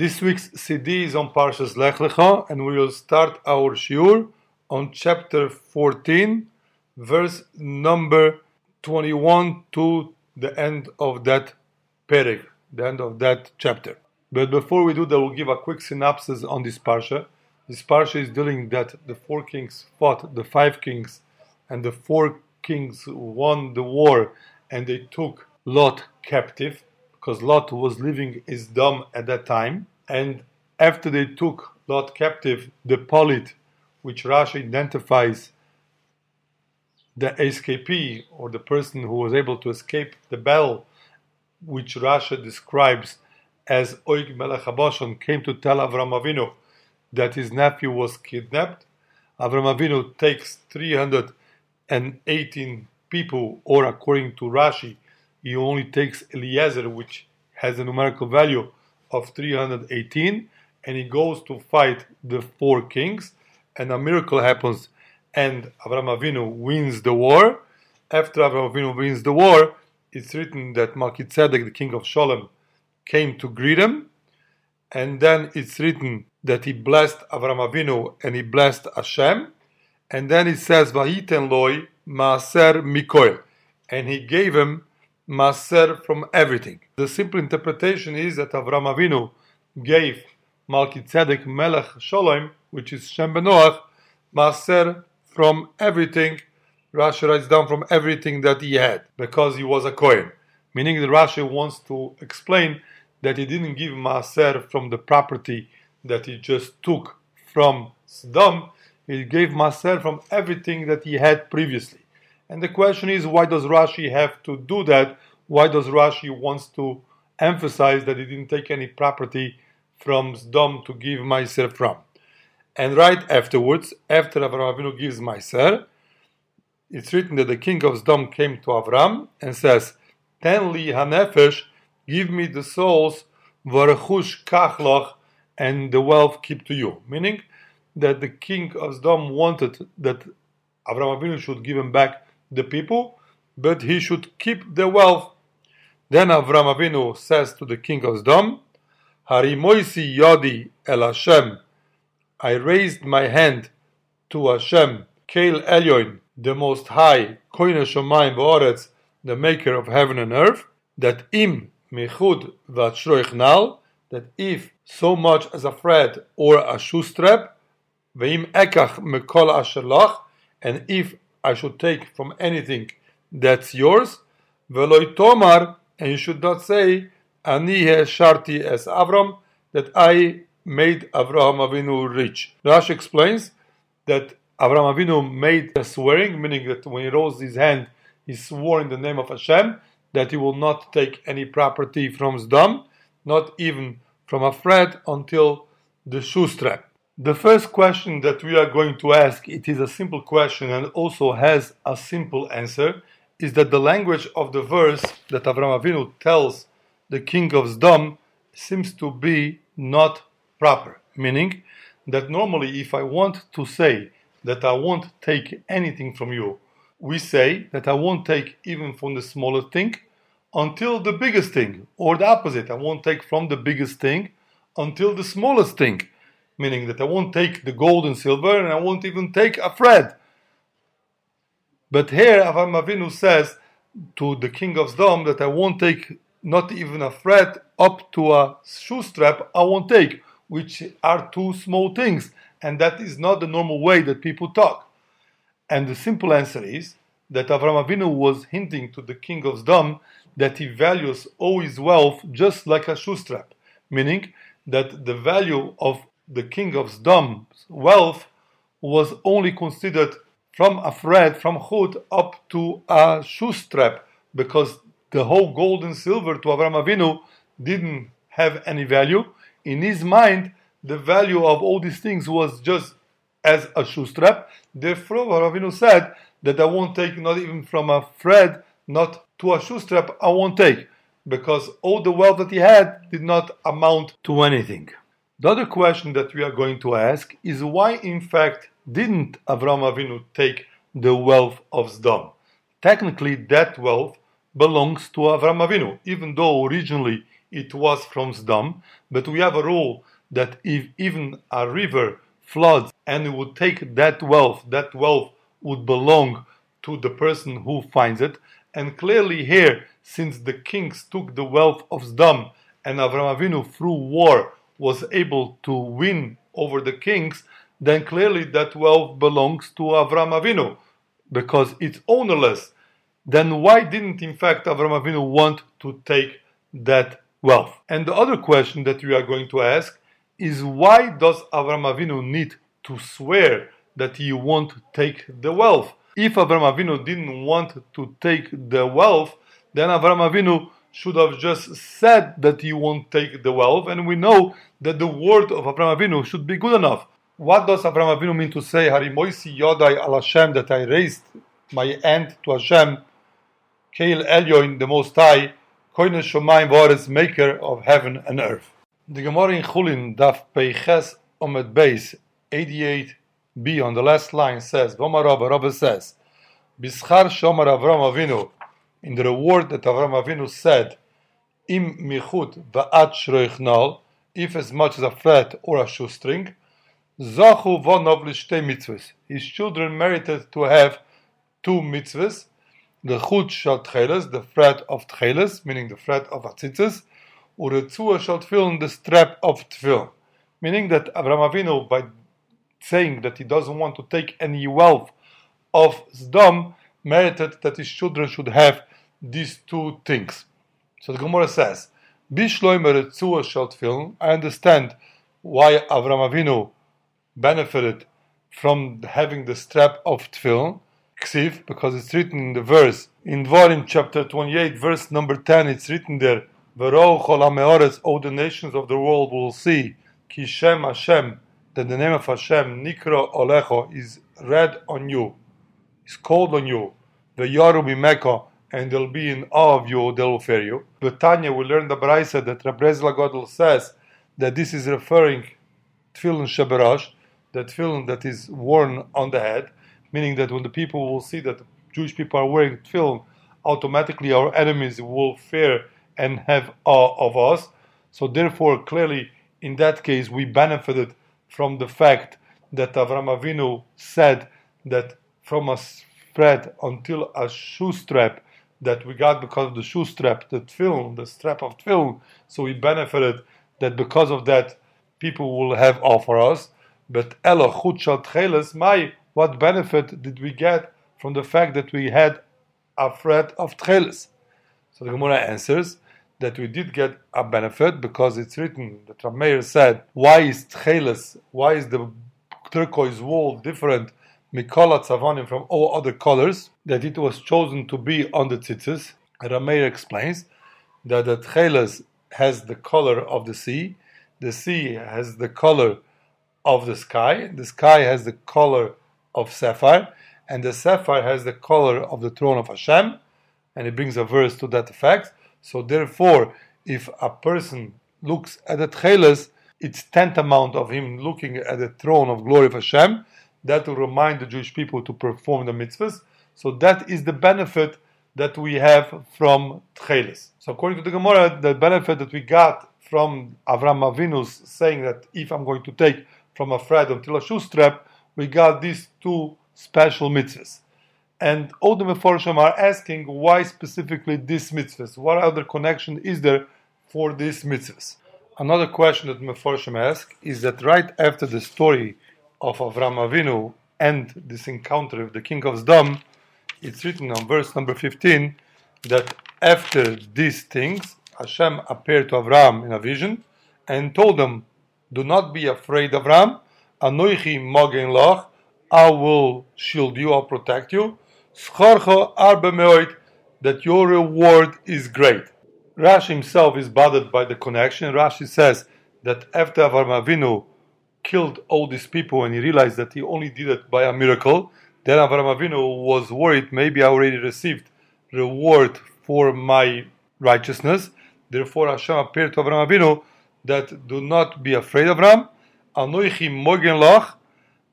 This week's CD is on Parshas Lech Lecha, and we will start our shiur on chapter 14, verse number 21 to the end of that perek, the end of that chapter. But before we do that, we'll give a quick synopsis on this parsha. This parsha is dealing that the four kings fought the five kings, and the four kings won the war, and they took Lot captive because Lot was living in Sodom at that time. And after they took Lot captive, the Polit, which Rashi identifies the escapee or the person who was able to escape the battle, which Rashi describes as Oig Melech Habashon, came to tell Avram Avinu that his nephew was kidnapped. Avram Avinu takes 318 people, or according to Rashi, he only takes Eliezer, which has a numerical value of 318, and he goes to fight the four kings, and a miracle happens, and Avram Avinu wins the war. After Avram Avinu wins the war, it's written that Melchizedek, the king of Shalem, came to greet him, and then it's written that he blessed Avram Avinu and he blessed Hashem, and then it says Vahiten loy maaser mikoil, and he gave him maaser from everything. The simple interpretation is that Avram Avinu gave Malkitzedek Melech Sholem, which is Shem Benoach, Maser from everything. Rashi writes down from everything that he had because he was a Kohen. Meaning that Rashi wants to explain that he didn't give Maser from the property that he just took from Sodom. He gave Maser from everything that he had previously. And the question is, why does Rashi have to do that? Why does Rashi wants to emphasize that he didn't take any property from Sdom to give Meiser from? And right afterwards, after Avram Avinu gives Meiser, it's written that the king of Sdom came to Avram and says, Ten li hanefesh, give me the souls, varechush kachloch, and the wealth keep to you. Meaning that the king of Sdom wanted that Avram Avinu should give him back the people, but he should keep the wealth. Then Avram Avinu says to the king of Sdom, Harimoisi Yodi El Hashem, I raised my hand to Hashem, Keil Elyon, the Most High, Koine Shomayim V'oretz, the Maker of heaven and earth, that im michud v'atzroichnal, that if so much as a thread or a shoestrap, ve'im ekach mekol asher and if I should take from anything that's yours, veloy tomar, and you should not say, ani sharti es Avram, that I made Avraham Avinu rich. Rashi explains that Avraham Avinu made a swearing, meaning that when he rose his hand, he swore in the name of Hashem that he will not take any property from Sdom, not even from a thread until the shoe strap. The first question that we are going to ask, it is a simple question and also has a simple answer, is that the language of the verse that Avram Avinu tells the king of Sdom seems to be not proper. Meaning that normally if I want to say that I won't take anything from you, we say that I won't take even from the smallest thing until the biggest thing, or the opposite, I won't take from the biggest thing until the smallest thing, meaning that I won't take the gold and silver and I won't even take a thread. But here Avram Avinu says to the king of Sdom that I won't take not even a thread up to a shoe strap, I won't take, which are two small things, and that is not the normal way that people talk. And the simple answer is that Avram Avinu was hinting to the king of Sdom that he values all his wealth just like a shoe strap, meaning that the value of the king of Sdom's wealth was only considered from a thread, from chut, up to a shoe strap, because the whole gold and silver to Avram Avinu didn't have any value. In his mind, the value of all these things was just as a shoe strap. Therefore, Avram Avinu said that I won't take not even from a thread, not to a shoe strap, I won't take, because all the wealth that he had did not amount to anything. The other question that we are going to ask is why, in fact, didn't Avram Avinu take the wealth of Sdom? Technically, that wealth belongs to Avram Avinu, even though originally it was from Sdom, but we have a rule that if even a river floods and it would take that wealth, that wealth would belong to the person who finds it. And clearly here, since the kings took the wealth of Sdom and Avram Avinu through war was able to win over the kings, then clearly that wealth belongs to Avram Avinu because it's ownerless. Then why didn't in fact Avram Avinu want to take that wealth? And the other question that we are going to ask is why does Avram Avinu need to swear that he won't take the wealth? If Avram Avinu didn't want to take the wealth, then Avram Avinu should have just said that he won't take the wealth, and we know that the word of Avram Avinu should be good enough. What does Avram Avinu mean to say, Harimoisi Yodai al Hashem, that I raised my hand to Hashem, Keil Elyon, the Most High, Koine Shomayim Vares, maker of heaven and earth. The Gemara in Chulin, Daf Peiches Omed Beis, 88b, on the last line says, Vomar Rabba, Rabba says, Bischar Shomar Avram Avinu, in the reward that Avram Avinu said, Im michut va'at shroichnal, if as much as a thread or a shoestring, Zachu vonov l'shtei mitzvahs. His children merited to have two mitzvahs, the chut shal tcheles, the thread of tcheles, meaning the thread of atzitzes, or the tzua shal tefillin, the strap of tefillin. Meaning that Avram Avinu, by saying that he doesn't want to take any wealth of Zdom, merited that his children should have these two things. So the Gemara says, Bishloimer tzua shal tefillin. I understand why Avram Avinu benefited from having the strap of tefillin, ksiv, because it's written in the verse in Dvarim chapter 28, verse number 10. It's written there, "V'ro chol hameores, all the nations of the world will see, ki Shem Hashem, that the name of Hashem, Nikro Olecho, is read on you, is called on you, v'yaru b'meko, and they'll be in awe of you, they'll fear you. But Tanya, we learned the Braisa that Rabrezla Godel says that this is referring tefillin sheberash, that tefillin that is worn on the head, meaning that when the people will see that Jewish people are wearing tefillin, automatically our enemies will fear and have awe of us. So therefore, clearly, in that case, we benefited from the fact that Avram Avinu said that from a thread until a shoe strap that we got because of the shoe strap, the tefillin, the strap of tefillin. So we benefited that because of that, people will have offer us. But Elo Chutshal Tcheles, my, what benefit did we get from the fact that we had a thread of Tcheles? So the Gemara answers that we did get a benefit because it's written, the Trameir said, why is Tcheles, why is the turquoise wool different Mikola Tzavonim from all other colors, that it was chosen to be on the tzitzis. Rameir explains that the Tcheles has the color of the sea, the sea has the color of the sky, the sky has the color of sapphire, and the sapphire has the color of the throne of Hashem, and it brings a verse to that effect. So therefore, if a person looks at the Tcheles, it's tantamount of him looking at the throne of glory of Hashem, that will remind the Jewish people to perform the mitzvahs. So that is the benefit that we have from Tcheles. So according to the Gemara, the benefit that we got from Avram Avinu's saying that if I'm going to take from a thread until a shoe strap, we got these two special mitzvahs. And all the Meforshim are asking why specifically these mitzvahs? What other connection is there for these mitzvahs? Another question that Meforshim ask is that right after the story of Avram Avinu and this encounter with the king of Sdom, it's written on verse number 15 that after these things, Hashem appeared to Avram in a vision and told him, Do not be afraid, Avram. Anoichi mogen loch. I will shield you, I'll protect you. Schorcho arbe meoit, that your reward is great. Rashi himself is bothered by the connection. Rashi says that after Avram Avinu killed all these people and he realized that he only did it by a miracle, then Avram Avinu was worried, maybe I already received reward for my righteousness. Therefore Hashem appeared to Avram Avinu that do not be afraid, Avram. Anoichi mogen lach,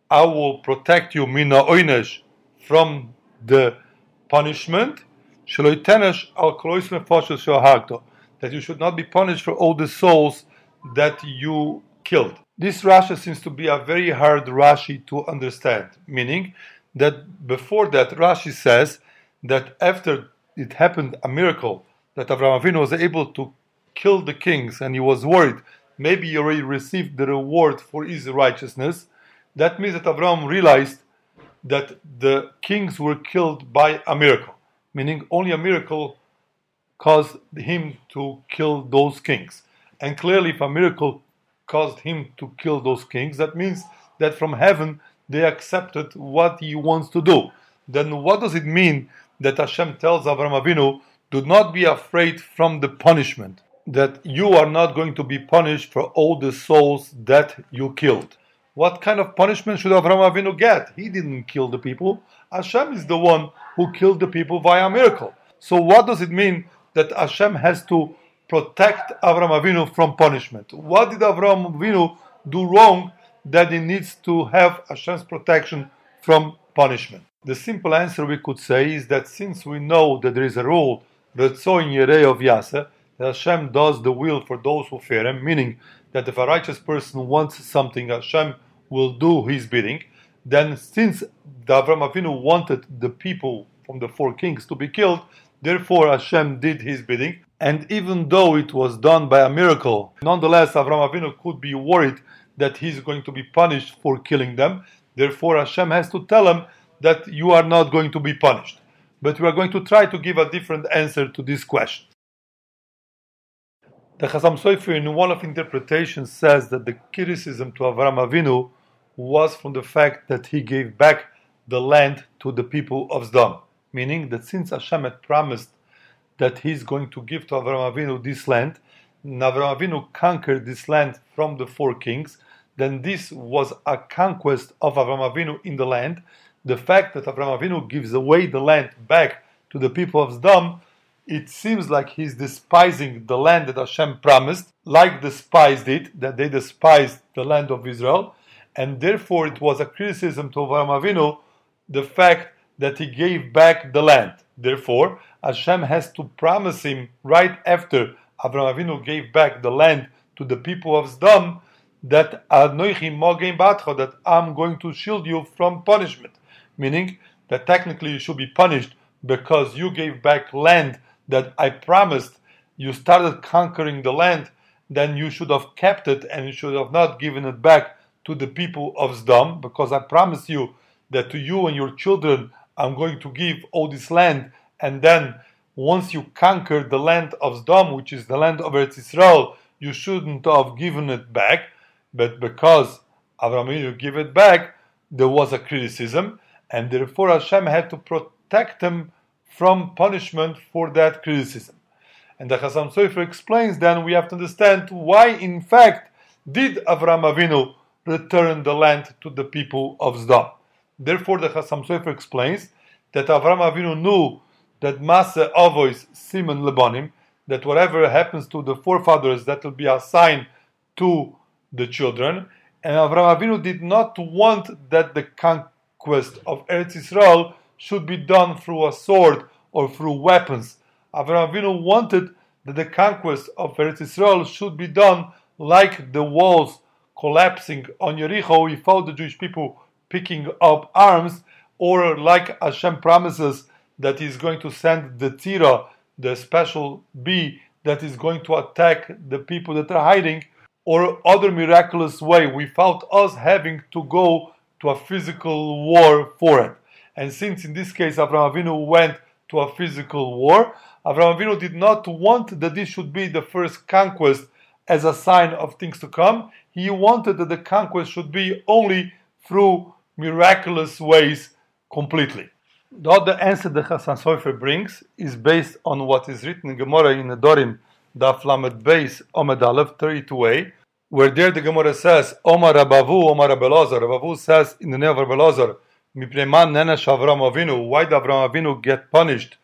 I will protect you mina oinesh from the punishment. That that you should not be punished for all the souls that you killed. This Rashi seems to be a very hard Rashi to understand, meaning that before that, Rashi says that after it happened a miracle that Avraham Avinu was able to kill the kings and he was worried maybe he already received the reward for his righteousness. That means that Avraham realized that the kings were killed by a miracle, meaning only a miracle caused him to kill those kings. And clearly, if a miracle caused him to kill those kings, that means that from heaven they accepted what he wants to do. Then what does it mean that Hashem tells Avraham Avinu, do not be afraid from the punishment, that you are not going to be punished for all the souls that you killed. What kind of punishment should Avraham Avinu get? He didn't kill the people. Hashem is the one who killed the people via miracle. So what does it mean that Hashem has to protect Avraham Avinu from punishment? What did Avraham Avinu do wrong that he needs to have Hashem's protection from punishment? The simple answer we could say is that since we know that there is a rule, that so in Yerei of Yaseh, that Hashem does the will for those who fear Him, meaning that if a righteous person wants something, Hashem will do His bidding. Then, since Avram Avinu wanted the people from the four kings to be killed, therefore Hashem did His bidding. And even though it was done by a miracle, nonetheless Avram Avinu could be worried that he's going to be punished for killing them. Therefore, Hashem has to tell him that you are not going to be punished. But we are going to try to give a different answer to this question. The Chasam Sofer, in one of interpretations, says that the criticism to Avram Avinu was from the fact that he gave back the land to the people of Sdom, meaning that since Hashem had promised that he's going to give to Avram Avinu this land, and Avram Avinu conquered this land from the four kings, then this was a conquest of Avram Avinu in the land. The fact that Avram Avinu gives away the land back to the people of Sdom it seems like he's despising the land that Hashem promised, like the spies did, that they despised the land of Israel, and therefore it was a criticism to Avraham Avinu the fact that he gave back the land. Therefore, Hashem has to promise him right after Avraham Avinu gave back the land to the people of Sdom that that I'm going to shield you from punishment, meaning that technically you should be punished because you gave back land that I promised you started conquering the land, then you should have kept it and you should have not given it back to the people of Sdom, because I promise you that to you and your children I'm going to give all this land, and then once you conquer the land of Sdom, which is the land of Eretz Israel, you shouldn't have given it back, but because Avraham gave it back, there was a criticism, and therefore Hashem had to protect them from punishment for that criticism. And the Chasam Sofer explains then we have to understand why, in fact, did Avram Avinu return the land to the people of Sdom. Therefore, the Chasam Sofer explains that Avram Avinu knew that Masa Avois Simon Lebanim, that whatever happens to the forefathers, that will be a sign to the children. And Avram Avinu did not want that the conquest of Eretz Israel should be done through a sword or through weapons. Avraham Avinu wanted that the conquest of Eretz Israel should be done like the walls collapsing on Yericho. He fought the Jewish people picking up arms, or like Hashem promises that He's going to send the Tzirah, the special bee that is going to attack the people that are hiding, or other miraculous way without us having to go to a physical war for it. And since in this case Avraham Avinu went to a physical war, Avraham Avinu did not want that this should be the first conquest as a sign of things to come. He wanted that the conquest should be only through miraculous ways completely. The other answer that Chasam Sofer brings is based on what is written in Gemara in Nedarim, Daf Lamed Beis, Omed Aleph 32a, where there the Gemara says, Omar Rabavu, Omar Abelazar. Rabavu says in the name of Mipreman nenesh Avram Avinu, why did Avram Avinu get punished?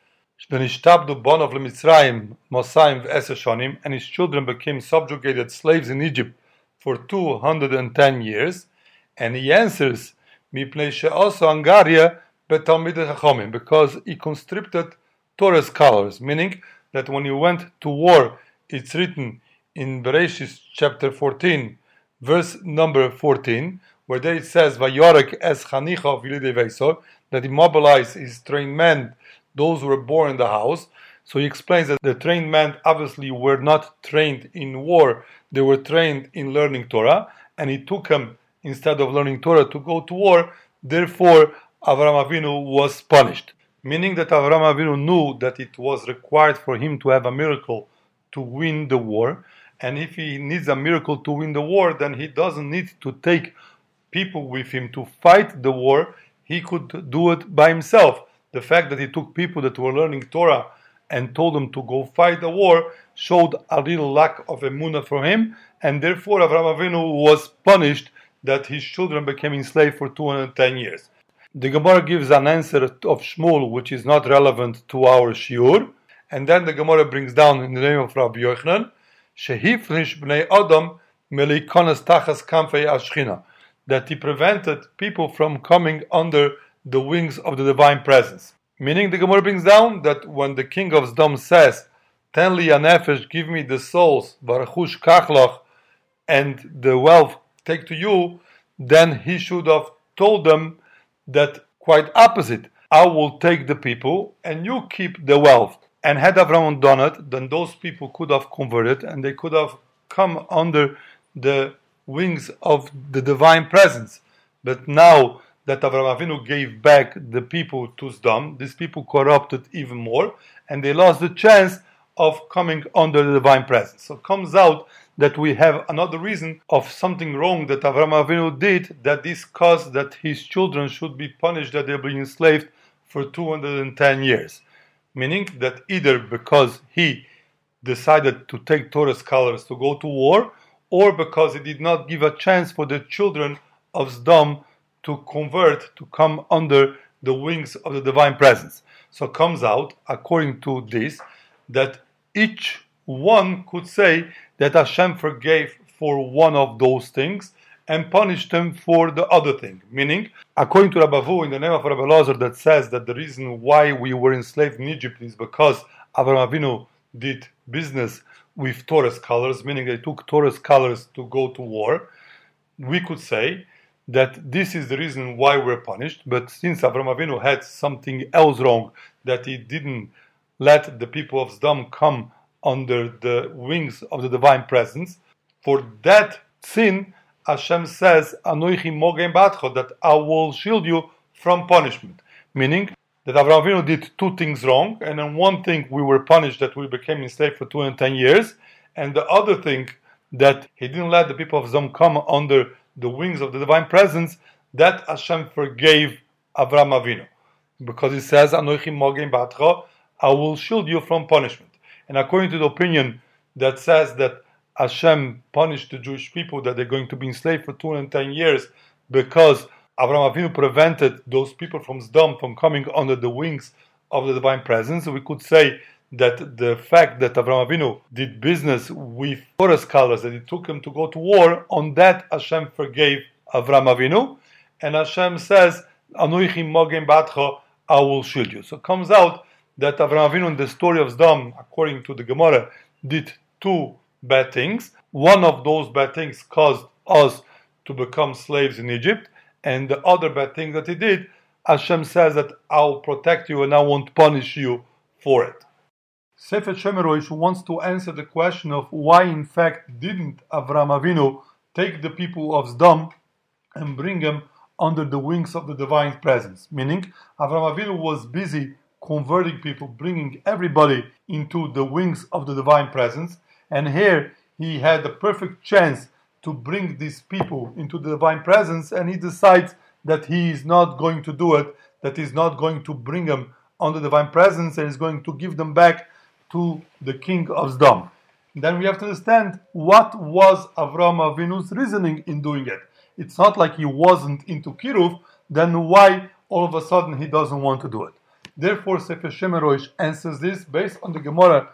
Venishtabdu bon of Mitzrayim, v'Eseshonim, and his children became subjugated slaves in Egypt for 210 years. And he answers, Mipnei she'osu angaria betalmidei hachomim, because he conscripted Torah scholars, meaning that when he went to war, it's written in Bereshit chapter 14, verse number 14, where there it says, Vayorek es chanicha v'lidei that he mobilized his trained men, those who were born in the house, so he explains that the trained men obviously were not trained in war, they were trained in learning Torah, and he took them instead of learning Torah to go to war. Therefore, Avram Avinu was punished. Meaning that Avram Avinu knew that it was required for him to have a miracle to win the war. And if he needs a miracle to win the war, then he doesn't need to take people with him to fight the war. He could do it by himself. The fact that he took people that were learning Torah and told them to go fight the war showed a little lack of emunah from him, and therefore Avraham Avinu was punished that his children became enslaved for 210 years. The Gemara gives an answer of Shmuel which is not relevant to our shiur, and then the Gemara brings down in the name of Rabbi Yochanan, Shehifrish bnei Adam melikonas tachas kamfei ashchina, that he prevented people from coming under the wings of the divine presence. Meaning, the Gemara brings down that when the king of Zdom says, Ten li give me the souls, barachush kachlach, and the wealth take to you, then he should have told them that quite opposite. I will take the people and you keep the wealth. And had Abraham done it, then those people could have converted and they could have come under the wings of the divine presence. But now that Avraham Avinu gave back the people to Sdom, these people corrupted even more, and they lost the chance of coming under the divine presence. So it comes out that we have another reason of something wrong that Avraham Avinu did, that this caused that his children should be punished that they're being enslaved for 210 years. Meaning that either because he decided to take Torah scholars to go to war, or because he did not give a chance for the children of Sdom to convert, to come under the wings of the divine presence. So comes out, according to this, that each one could say that Hashem forgave for one of those things and punished them for the other thing. Meaning, according to Rabbavu, in the name of Rabbi Lazar, that says that the reason why we were enslaved in Egypt is because Abraham Avinu did business with Torah scholars, meaning they took Torah scholars to go to war, we could say that this is the reason why we're punished. But since Avram Avinu had something else wrong, that he didn't let the people of Sdom come under the wings of the divine presence, for that sin, Hashem says, that I will shield you from punishment. Meaning, that Avraham Avinu did two things wrong, and in one thing we were punished that we became enslaved for 210 years, and the other thing that he didn't let the people of Zom come under the wings of the divine presence, that Hashem forgave Avraham Avinu. Because he says, Anoichi Mogim Batcha, I will shield you from punishment. And according to the opinion that says that Hashem punished the Jewish people that they're going to be enslaved for 210 years because Abraham Avinu prevented those people from Sdom from coming under the wings of the divine presence. We could say that the fact that Abraham Avinu did business with Torah scholars, that it took him to go to war, on that Hashem forgave Abraham Avinu, and Hashem says, "Anuichim mogem batcha, I will shield you." So it comes out that Abraham Avinu in the story of Sdom, according to the Gemara, did two bad things. One of those bad things caused us to become slaves in Egypt, and the other bad thing that he did, Hashem says that I'll protect you and I won't punish you for it. Sefer Shemeroish wants to answer the question of why, in fact, didn't Avram Avinu take the people of Sdom and bring them under the wings of the divine presence? Meaning, Avram Avinu was busy converting people, bringing everybody into the wings of the divine presence, and here he had the perfect chance to bring these people into the divine presence, and he decides that he is not going to do it, that he's not going to bring them on the divine presence, and is going to give them back to the king of Sdom. Then we have to understand what was Avram Avinu's reasoning in doing it. It's not like he wasn't into Kiruv, then why all of a sudden he doesn't want to do it? Therefore, Sefer Shemeroish answers this based on the Gemara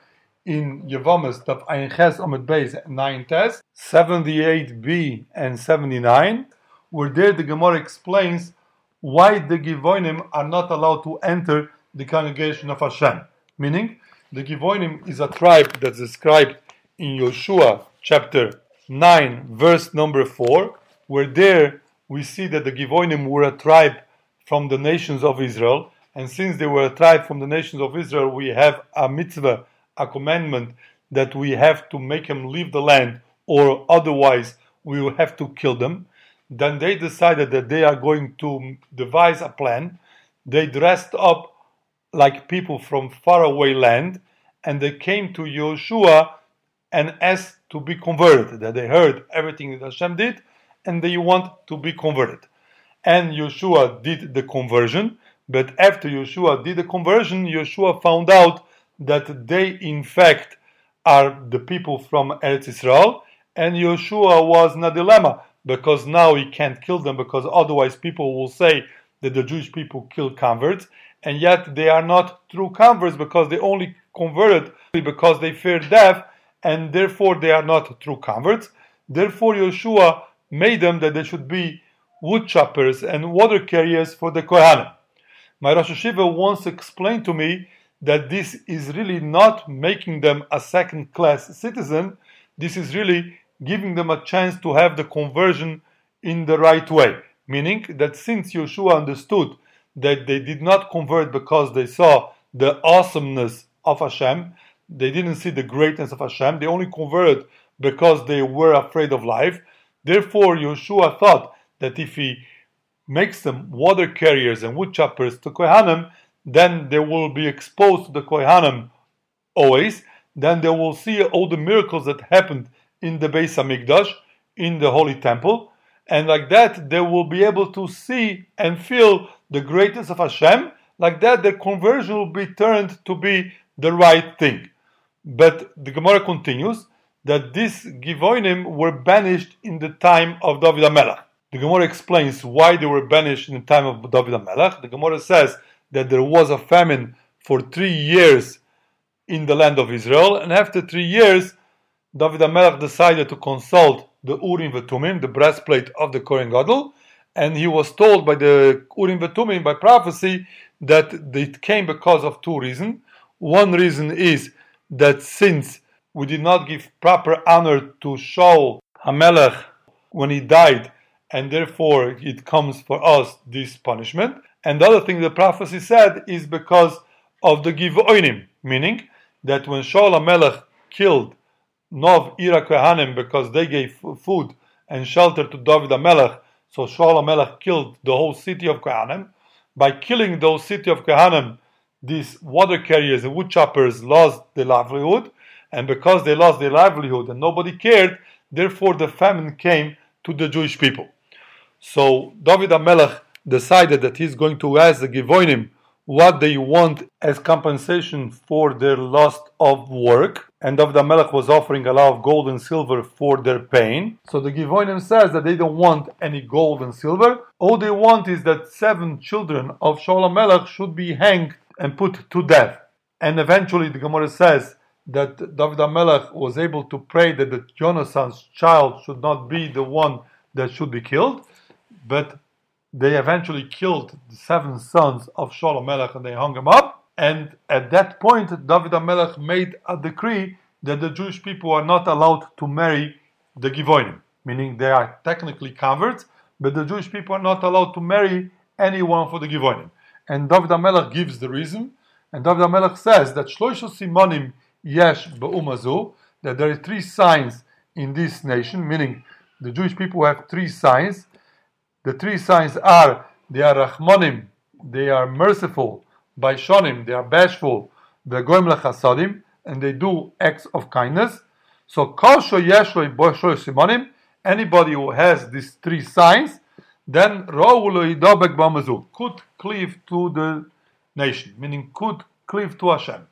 in Yevamis Tav Ayin Ches Amid Beis 9 Tes 78b and 79, where there the Gemara explains why the Givonim are not allowed to enter the congregation of Hashem. Meaning, the Givonim is a tribe that's described in Joshua chapter 9, verse number 4, where there we see that the Givonim were a tribe from the nations of Israel. And since they were a tribe from the nations of Israel, we have a mitzvah, a commandment that we have to make them leave the land, or otherwise we will have to kill them. Then they decided that they are going to devise a plan. They dressed up like people from faraway land, and they came to Joshua and asked to be converted. That they heard everything that Hashem did, and they want to be converted. And Joshua did the conversion, but after Yehoshua did the conversion, Yehoshua found out that they in fact are the people from Eretz Israel, and Yehoshua was in a dilemma because now he can't kill them because otherwise people will say that the Jewish people kill converts, and yet they are not true converts because they only converted because they fear death, and therefore they are not true converts. Therefore, Yehoshua made them that they should be wood choppers and water carriers for the Kohanim. My Rosh Hashiva once explained to me that this is really not making them a second class citizen, this is really giving them a chance to have the conversion in the right way. Meaning that since Yehoshua understood that they did not convert because they saw the awesomeness of Hashem, they didn't see the greatness of Hashem, they only converted because they were afraid of life. Therefore, Yehoshua thought that if he makes them water carriers and wood choppers to Kohanim, then they will be exposed to the Kohanim always. Then they will see all the miracles that happened in the Beis Hamikdash, in the Holy Temple, and like that they will be able to see and feel the greatness of Hashem. Like that, their conversion will be turned to be the right thing. But the Gemara continues that these Givonim were banished in the time of David HaMelech. The Gemara explains why they were banished in the time of David HaMelech. The Gemara says that there was a famine for three years in the land of Israel, and after three years, David HaMelech decided to consult the Urim Vetumim, the breastplate of the Kohen Gadol, and he was told by the Urim Vetumim, by prophecy, that it came because of two reasons. One reason is that since we did not give proper honor to Shaul HaMelech when he died, and therefore it comes for us this punishment. And the other thing the prophecy said is because of the Givoinim, meaning that when Shaul HaMelech killed Nov Ir HaKohanim because they gave food and shelter to David HaMelech, so Shaul HaMelech killed the whole city of Kohanim. By killing those city of Kohanim, these water carriers and wood choppers lost their livelihood, and because they lost their livelihood and nobody cared, therefore the famine came to the Jewish people. So David HaMelech decided that he's going to ask the Givonim what they want as compensation for their loss of work. And David HaMelech was offering a lot of gold and silver for their pain. So the Givonim says that they don't want any gold and silver. All they want is that seven children of Shaul HaMelech should be hanged and put to death. And eventually the Gemara says that David HaMelech was able to pray that the Jonathan's child should not be the one that should be killed but they eventually killed the seven sons of Shaul HaMelech and they hung him up. And at that point, David HaMelech made a decree that the Jewish people are not allowed to marry the Givonim, meaning they are technically converts, but the Jewish people are not allowed to marry anyone for the Givonim. And David HaMelech gives the reason, and David HaMelech says that Shloisha Simonim Yesh Be'umazu, that there are three signs in this nation, meaning the Jewish people have three signs, the three signs are they are Rahmanim, they are merciful, by Shonim, they are bashful, the Goim Lechasadim, and they do acts of kindness. So Kosho Yeshlo Simonim, anybody who has these three signs, then could cleave to the nation, meaning could cleave to Hashem.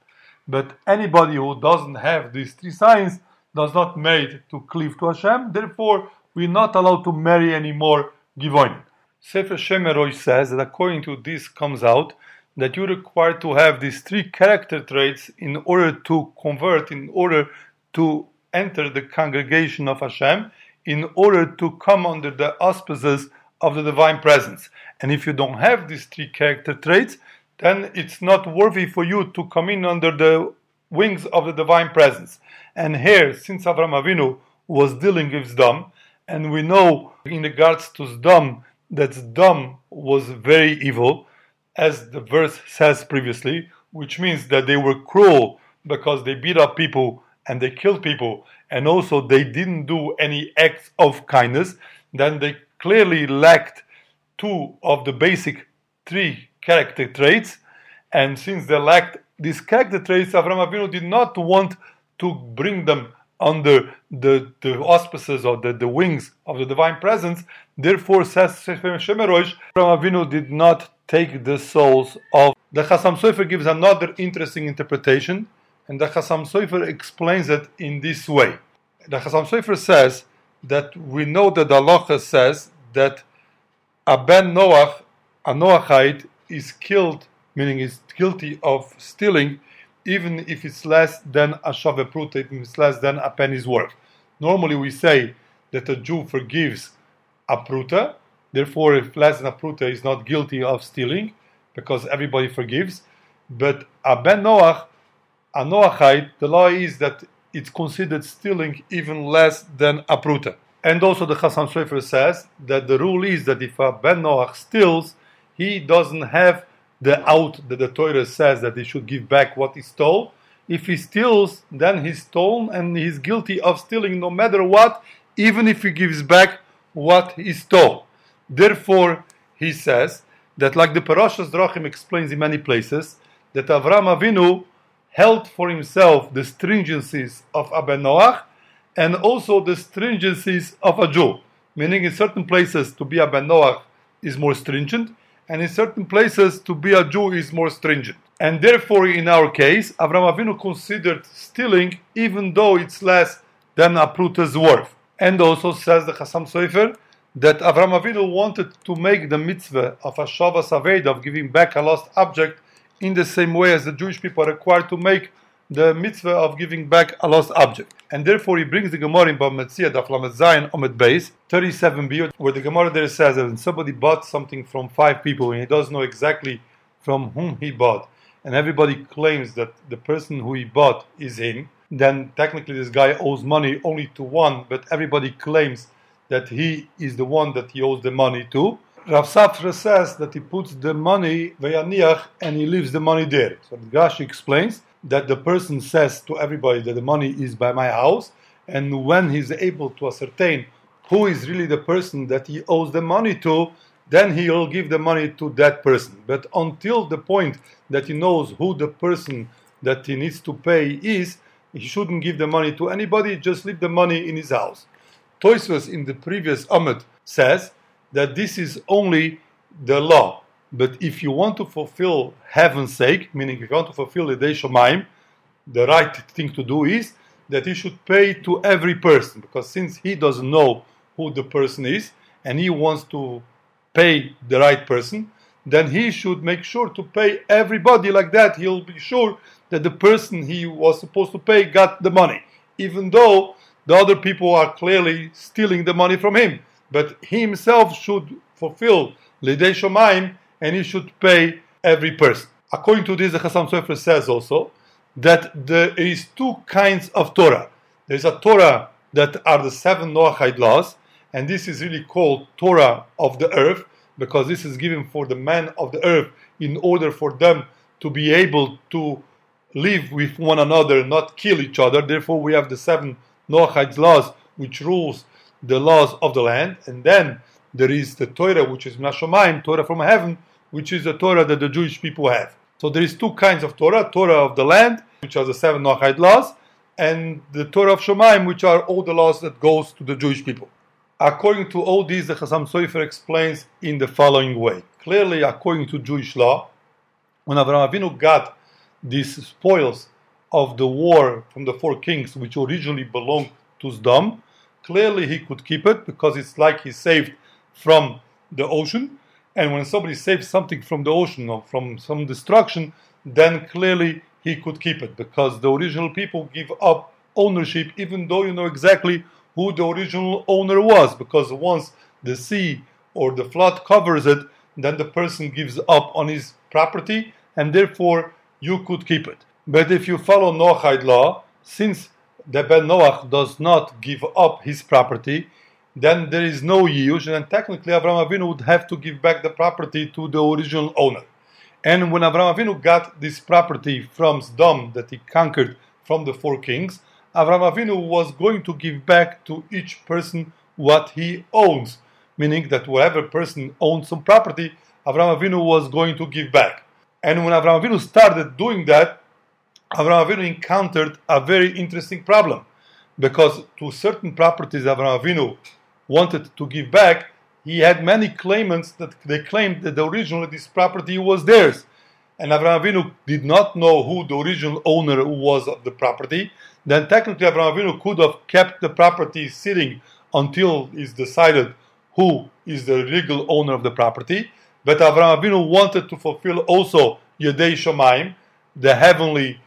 But anybody who doesn't have these three signs does not made to cleave to Hashem. Therefore, we're not allowed to marry anymore Givoin. Sefer Shemeroi says that according to this comes out that you require to have these three character traits in order to convert, in order to enter the congregation of Hashem, in order to come under the auspices of the divine presence. And if you don't have these three character traits, then it's not worthy for you to come in under the wings of the divine presence. And here, since Avram Avinu was dealing with Sdom, and we know in regards to Sdom that Sdom was very evil, as the verse says previously, which means that they were cruel because they beat up people and they killed people, and also they didn't do any acts of kindness, then they clearly lacked two of the basic three character traits. And since they lacked these character traits, Avram Avinu did not want to bring them under the, the auspices or the, the wings of the divine presence. Therefore, says Shemerosh, Avram Avinu did not take the souls of. The Chasam Sofer gives another interesting interpretation, and the Chasam Sofer explains it in this way. The Chasam Sofer says that we know that the Allah says that a ben Noach, a Noachite, is killed, meaning is guilty of stealing, even if it's less than a shave pruta, if it's less than a penny's worth. Normally we say that a Jew forgives a pruta, therefore if less than a pruta is not guilty of stealing, because everybody forgives. But a ben Noach, a Noachite, the law is that it's considered stealing even less than a pruta. And also the Chasam Sofer says that the rule is that if a Ben Noach steals, he doesn't have the out that the Torah says that he should give back what he stole. If he steals, then he's stolen and he's guilty of stealing no matter what, even if he gives back what he stole. Therefore, he says that, like the Parashas Derachim explains in many places, that Avram Avinu held for himself the stringencies of Aben Noach and also the stringencies of a Jew. Meaning, in certain places, to be a Ben Noach is more stringent, and in certain places, to be a Jew is more stringent. And therefore, in our case, Avram Avinu considered stealing even though it's less than a pruta's worth. And also says the Chasam Sofer that Avram Avinu wanted to make the mitzvah of a Shavas Aveda, of giving back a lost object, in the same way as the Jewish people are required to make the mitzvah of giving back a lost object. And therefore he brings the Gemara in Bava Metzia, the Aflamet Zion, Omet Beis, 37b, where the Gemara there says that when somebody bought something from five people and he doesn't know exactly from whom he bought, and everybody claims that the person who he bought is him, then technically this guy owes money only to one, but everybody claims that he is the one that he owes the money to. Rav Safra says that he puts the money vayaniach and he leaves the money there. So the Rashi explains that the person says to everybody that the money is by my house, and when he's able to ascertain who is really the person that he owes the money to, then he will give the money to that person. But until the point that he knows who the person that he needs to pay is, he shouldn't give the money to anybody, just leave the money in his house. Toyswas in the previous Amud says that this is only the law. But if you want to fulfill heaven's sake, meaning if you want to fulfill the Day Shomaim, the right thing to do is that he should pay to every person, because since he doesn't know who the person is and he wants to pay the right person, then he should make sure to pay everybody like that. He'll be sure that the person he was supposed to pay got the money, even though the other people are clearly stealing the money from him. But he himself should fulfill Lidei Shomaim and he should pay every person. According to this, the Chasam Sofer says also that there is two kinds of Torah. There is a Torah that are the seven Noahide laws, and this is really called Torah of the earth because this is given for the men of the earth in order for them to be able to live with one another, not kill each other. Therefore, we have the seven Noahide laws which rules the laws of the land, and then there is the Torah, which is Nashomaim, Torah from heaven, which is the Torah that the Jewish people have. So there is two kinds of Torah: Torah of the land, which are the seven Noachide laws, and the Torah of Shomaim, which are all the laws that goes to the Jewish people. According to all these, the Chasam Sofer explains in the following way. Clearly, according to Jewish law, when Avraham Avinu got these spoils of the war from the four kings, which originally belonged to Sdom, clearly he could keep it because it's like he saved from the ocean. And when somebody saves something from the ocean or from some destruction, then clearly he could keep it because the original people give up ownership, even though you know exactly who the original owner was. Because once the sea or the flood covers it, then the person gives up on his property, and therefore you could keep it. But if you follow Noachide law, since the Ben Noach does not give up his property, then there is no Yiush, and technically Avram Avinu would have to give back the property to the original owner. And when Avram Avinu got this property from Sdom that he conquered from the four kings, Avram Avinu was going to give back to each person what he owns, meaning that whoever person owns some property, Avram Avinu was going to give back. And when Avram Avinu started doing that, Avram Avinu encountered a very interesting problem because to certain properties Avram Avinu wanted to give back, he had many claimants that they claimed that originally this property was theirs. And Avram Avinu did not know who the original owner was of the property. Then technically Avram Avinu could have kept the property sitting until it's decided who is the legal owner of the property. But Avram Avinu wanted to fulfill also Yedei Shomaim, the heavenly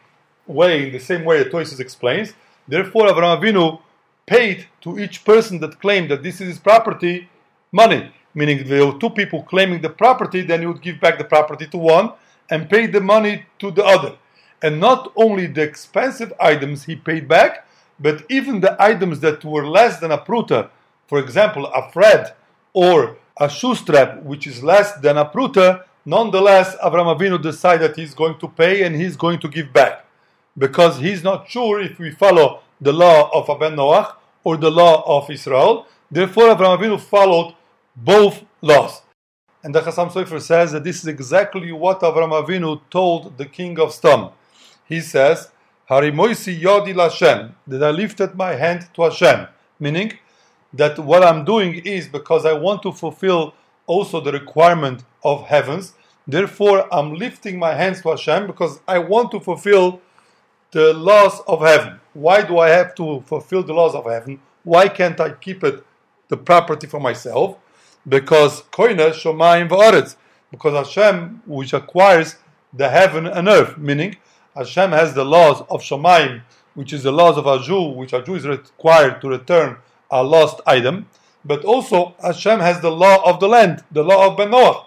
way, in the same way that Toysis explains. Therefore, Avram Avinu paid to each person that claimed that this is his property money. Meaning, there were two people claiming the property, then he would give back the property to one and pay the money to the other. And not only the expensive items he paid back, but even the items that were less than a pruta, for example, a thread or a shoe strap, which is less than a pruta, nonetheless, Avram Avinu decided he's going to pay and he's going to give back because he's not sure if we follow the law of Aben Noach or the law of Israel. Therefore, Abraham Avinu followed both laws. And the Chasam Sofer says that this is exactly what Abraham Avinu told the king of Sdom. He says, Harimoisi Yodi Lashem, that I lifted my hand to Hashem, meaning that what I'm doing is because I want to fulfill also the requirement of heavens. Therefore, I'm lifting my hands to Hashem because I want to fulfill the laws of heaven. Why do I have to fulfill the laws of heaven? Why can't I keep it the property for myself? Because koine shomayim va'aretz. Because Hashem, which acquires the heaven and earth, meaning Hashem has the laws of shomayim, which is the laws of a Jew, which a Jew is required to return a lost item. But also Hashem has the law of the land, the law of Ben Noach.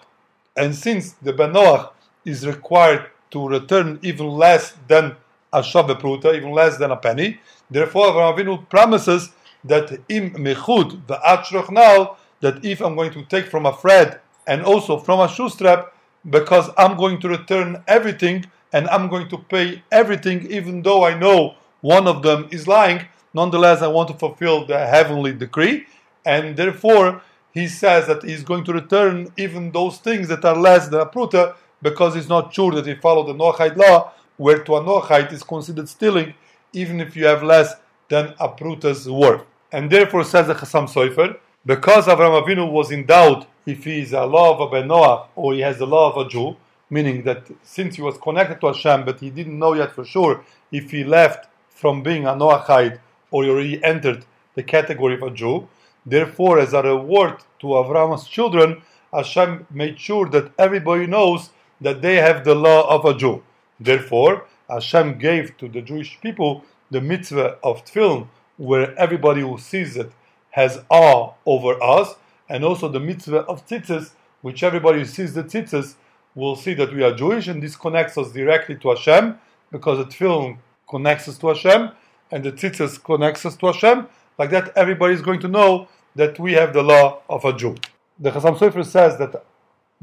And since the Ben Noach is required to return even less than a shabe pruta, even less than a penny. Therefore, Avraham Avinu promises that im mechud now that if I'm going to take from a thread and also from a shoe strap, because I'm going to return everything and I'm going to pay everything, even though I know one of them is lying. Nonetheless, I want to fulfill the heavenly decree, and therefore he says that he's going to return even those things that are less than a pruta, because he's not sure that he followed the Noachide law where to a Noachite is considered stealing, even if you have less than a pruta's worth. And therefore, says the Chasam Sofer, because Avram Avinu was in doubt if he is a law of a Noah or he has the law of a Jew, meaning that since he was connected to Hashem, but he didn't know yet for sure if he left from being a Noachite or he entered the category of a Jew. Therefore, as a reward to Avram's children, Hashem made sure that everybody knows that they have the law of a Jew. Therefore, Hashem gave to the Jewish people the mitzvah of tefillin, where everybody who sees it has awe over us, and also the mitzvah of tzitzis, which everybody who sees the tzitzis will see that we are Jewish, and this connects us directly to Hashem, because the tefillin connects us to Hashem, and the tzitzis connects us to Hashem. Like that, everybody is going to know that we have the law of a Jew. The Chasam Sofer says that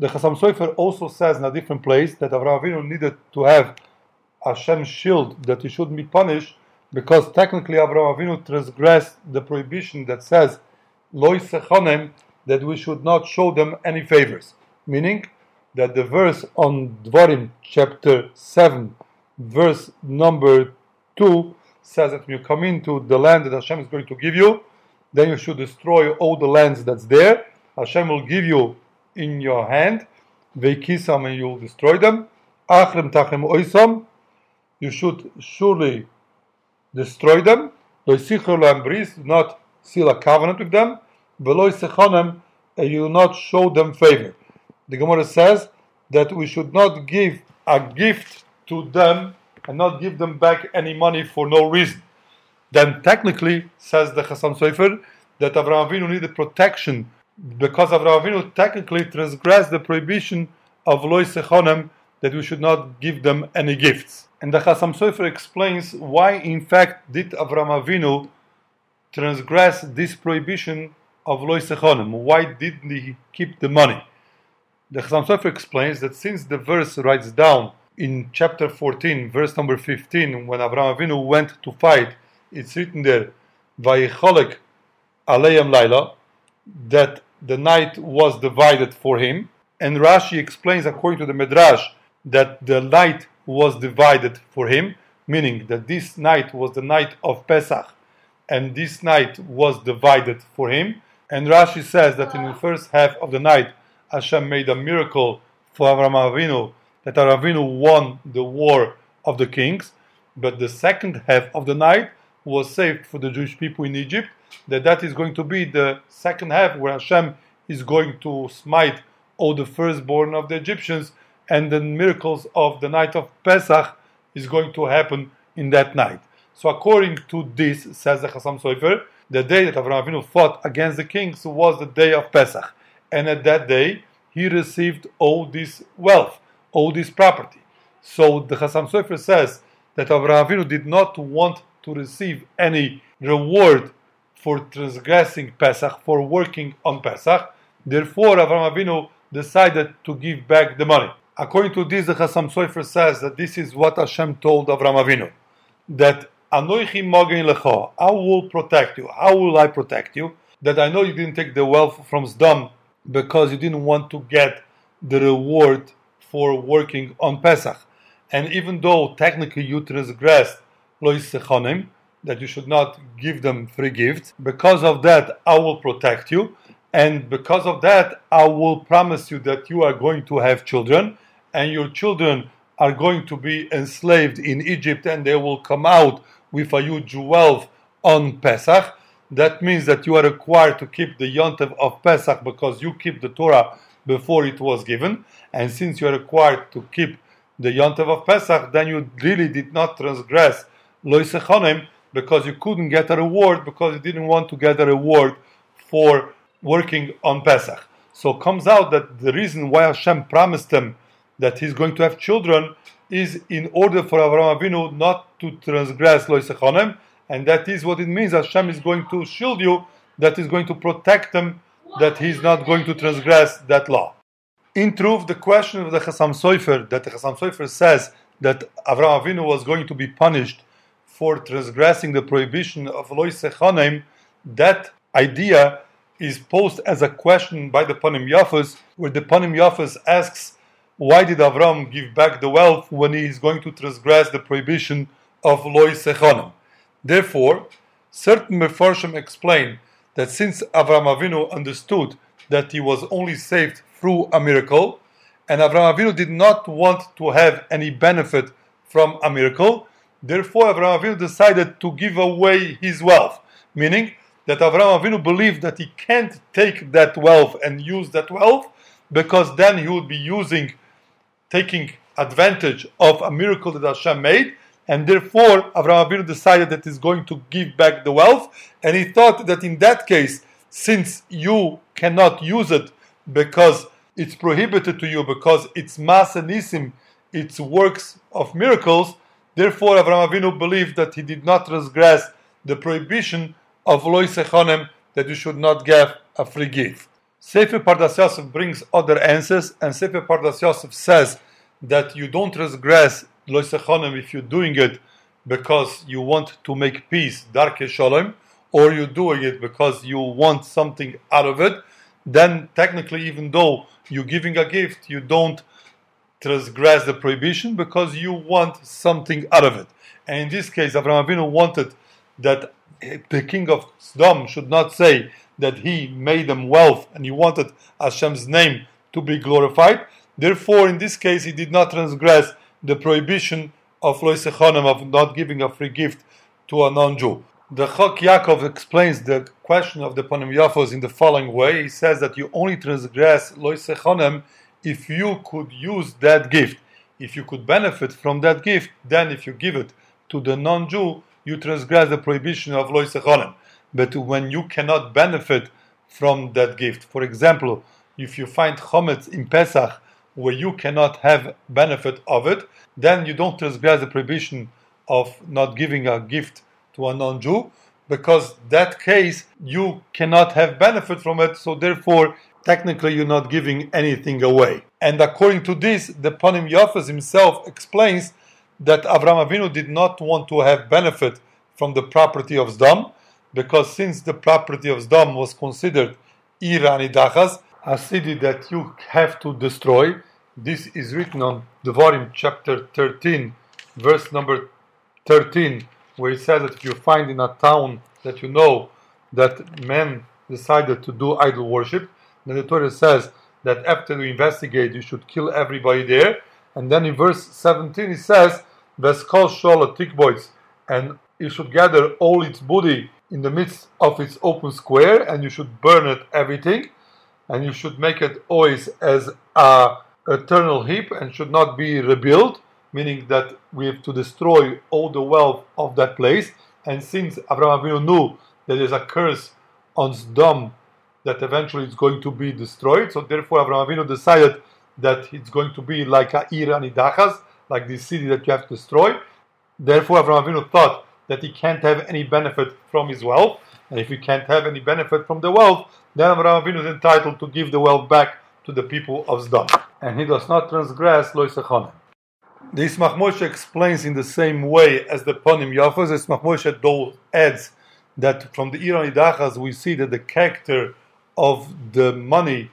the Chasam Sofer also says in a different place that Avraham Avinu needed to have Hashem's shield that he shouldn't be punished because technically Avraham Avinu transgressed the prohibition that says Loi Sechonem that we should not show them any favors. Meaning that the verse on Dvarim chapter 7 verse number 2 says that when you come into the land that Hashem is going to give you, then you should destroy all the lands that's there. Hashem will give you in your hand, veikisam, and you will destroy them. Achrim tachem oisam, you should surely destroy them. Loisichol do not seal a covenant with them. Veloisechonem, and you will not show them favor. The Gemara says that we should not give a gift to them and not give them back any money for no reason. Then technically, says the Chasam Sofer, that Avraham Avinu needed protection because Avraham Avinu technically transgressed the prohibition of loy sechonem that we should not give them any gifts. And the Chasam Sofer explains why, in fact, did Avram Avinu transgress this prohibition of Lois Sechonim? Why didn't he keep the money? The Chasam Sofer explains that since the verse writes down in chapter 14, verse number 15, when Avram Avinu went to fight, it's written there, Vayicholek Aleyam Laila, that the night was divided for him. And Rashi explains, according to the Midrash, that the night was divided for him, meaning that this night was the night of Pesach, and this night was divided for him. And Rashi says that in the first half of the night, Hashem made a miracle for Avram Avinu, that Avram Avinu won the war of the kings, but the second half of the night was saved for the Jewish people in Egypt, that that is going to be the second half where Hashem is going to smite all the firstborn of the Egyptians, and the miracles of the night of Pesach is going to happen in that night. So according to this, says the Chasam Sofer, the day that Avraham Avinu fought against the kings was the day of Pesach. And at that day, he received all this wealth, all this property. So the Chasam Sofer says that Avraham Avinu did not want to receive any reward for transgressing Pesach, for working on Pesach. Therefore, Avraham Avinu decided to give back the money. According to this, the Chasam Sofer says that this is what Hashem told Avraham Avinu, that Anoichi Mogen Lecho, I will protect you. How will I protect you? That I know you didn't take the wealth from Sdom because you didn't want to get the reward for working on Pesach. And even though technically you transgressed Lois that you should not give them free gifts, because of that I will protect you. And because of that, I will promise you that you are going to have children, and your children are going to be enslaved in Egypt, and they will come out with a huge wealth on Pesach. That means that you are required to keep the Yontev of Pesach because you keep the Torah before it was given. And since you are required to keep the Yontev of Pesach, then you really did not transgress Loisechonim because you couldn't get a reward because you didn't want to get a reward for working on Pesach. So it comes out that the reason why Hashem promised them that he's going to have children is in order for Avraham Avinu not to transgress Loisechonim, and that is what it means. Hashem is going to shield you, that is going to protect them, that he's not going to transgress that law. In truth, the question of the Chasam Sofer, that the Chasam Sofer says that Avraham Avinu was going to be punished for transgressing the prohibition of Loisechonim, that idea is posed as a question by the Panim Yafas, where the Panim Yafas asks, why did Avram give back the wealth when he is going to transgress the prohibition of Loi Sechonim? Therefore, certain Mefarshim explain that since Avram Avinu understood that he was only saved through a miracle, and Avram Avinu did not want to have any benefit from a miracle, therefore Avram Avinu decided to give away his wealth, meaning that Avram Avinu believed that he can't take that wealth and use that wealth because then he would be using taking advantage of a miracle that Hashem made, and therefore Avraham Avinu decided that he's going to give back the wealth, and he thought that in that case, since you cannot use it because it's prohibited to you because it's masanisim, it's works of miracles, therefore Avraham Avinu believed that he did not transgress the prohibition of loy sechonem that you should not give a free gift. Sefer Pardes Yosef brings other answers, and Sefer Pardes Yosef says that you don't transgress Loisechonim if you're doing it because you want to make peace, Darchei Shalom, or you're doing it because you want something out of it, then technically, even though you're giving a gift, you don't transgress the prohibition because you want something out of it. And in this case, Avraham Avinu wanted that the king of Sodom should not say that he made them wealth and he wanted Hashem's name to be glorified. Therefore, in this case, he did not transgress the prohibition of Loisechonim of not giving a free gift to a non-Jew. The Chok Yaakov explains the question of the Panim Yafos in the following way. He says that you only transgress Loisechonim if you could use that gift. If you could benefit from that gift, then if you give it to the non-Jew, you transgress the prohibition of Loisechonim but when you cannot benefit from that gift. For example, if you find chometz in Pesach where you cannot have benefit of it, then you don't transgress the prohibition of not giving a gift to a non-Jew, because that case you cannot have benefit from it, so therefore technically you're not giving anything away. And according to this, the Panim Yafas himself explains that Avram Avinu did not want to have benefit from the property of Zdam, because since the property of Zdam was considered Ir HaNidachas, a city that you have to destroy. This is written on Devarim chapter 13, verse number 13, where it says that if you find in a town that you know that men decided to do idol worship, then the Torah says that after you investigate, you should kill everybody there. And then in verse 17 it says, Veskol Shola Tikboits, and you should gather all its booty in the midst of its open square, and you should burn it everything and you should make it always as a eternal heap and should not be rebuilt, meaning that we have to destroy all the wealth of that place. And since Abraham Avinu knew that there's a curse on Sodom that eventually is going to be destroyed, so therefore Avraham Avinu decided that it's going to be like a Anidachas, like this city that you have to destroy. Therefore, Avraham Avinu thought that he can't have any benefit from his wealth, and if he can't have any benefit from the wealth, then Avraham Avinu is entitled to give the wealth back to the people of Zdom. And he does not transgress Lo Yisachonim. The Yismach Moshe explains in the same way as the Ponim Yafas. Yismach Moshe adds that from the Ir HaNidachas we see that the character of the money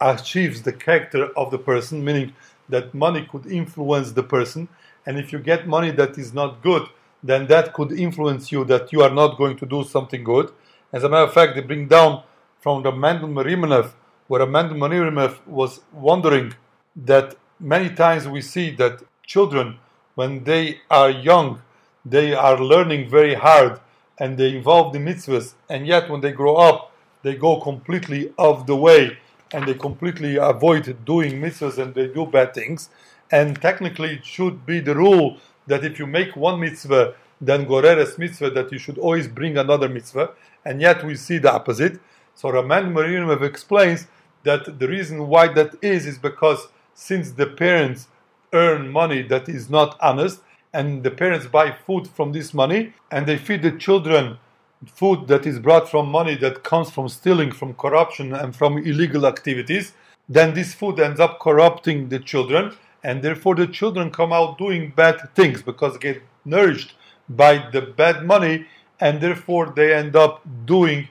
achieves the character of the person, meaning that money could influence the person. And if you get money that is not good, then that could influence you that you are not going to do something good. As a matter of fact, they bring down from the Mendel Marimenev, where Mendel Marimenev was wondering that many times we see that children, when they are young, they are learning very hard and they involve the mitzvahs, and yet when they grow up, they go completely off the way and they completely avoid doing mitzvahs and they do bad things. And technically, it should be the rule that if you make one mitzvah, then goreres mitzvah, that you should always bring another mitzvah. And yet we see the opposite. So Raman Marinev explains that the reason why that is is because since the parents earn money that is not honest, and the parents buy food from this money, and they feed the children food that is brought from money that comes from stealing, from corruption, and from illegal activities, then this food ends up corrupting the children, and therefore the children come out doing bad things because they get nourished by the bad money, and therefore they end up doing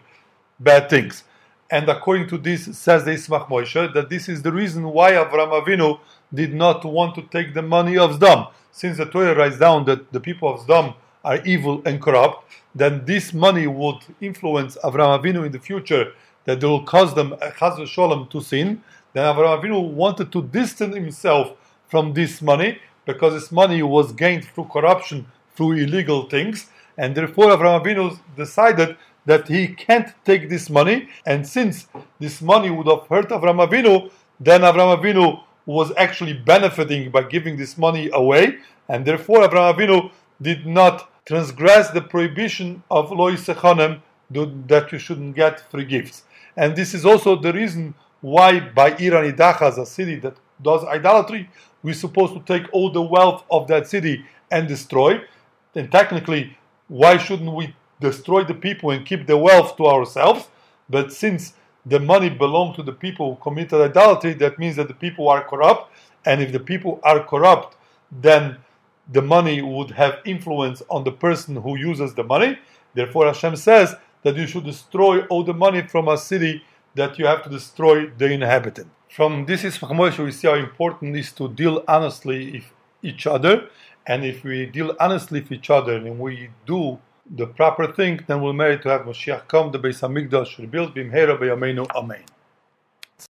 bad things. And according to this, says the Yismach Moshe, that this is the reason why Avram Avinu did not want to take the money of Zdom. Since the Torah writes down that the people of Zdom are evil and corrupt, then this money would influence Avram Avinu in the future, that they will cause them, uh, Chaz Shalom, to sin. Then Avram Avinu wanted to distance himself from this money, because this money was gained through corruption, through illegal things, and therefore Avram Avinu decided that he can't take this money, and since this money would have hurt Avram Avinu, then Avram Avinu was actually benefiting by giving this money away, and therefore Avram Avinu did not transgress the prohibition of Lo Yisechonem that you shouldn't get free gifts. And this is also the reason why by Ir HaNidachas, a city that does idolatry, we're supposed to take all the wealth of that city and destroy. And technically, why shouldn't we destroy the people and keep the wealth to ourselves. But since the money belonged to the people who committed idolatry, that means that the people are corrupt. And if the people are corrupt, then the money would have influence on the person who uses the money. Therefore, Hashem says that you should destroy all the money from a city that you have to destroy the inhabitant. From this is we see how important it is to deal honestly with each other. And if we deal honestly with each other and we do the proper thing, then we'll merit to have Moshiach come, the Beis Hamikdash rebuilt, Bimhera B'Yameinu, Amen.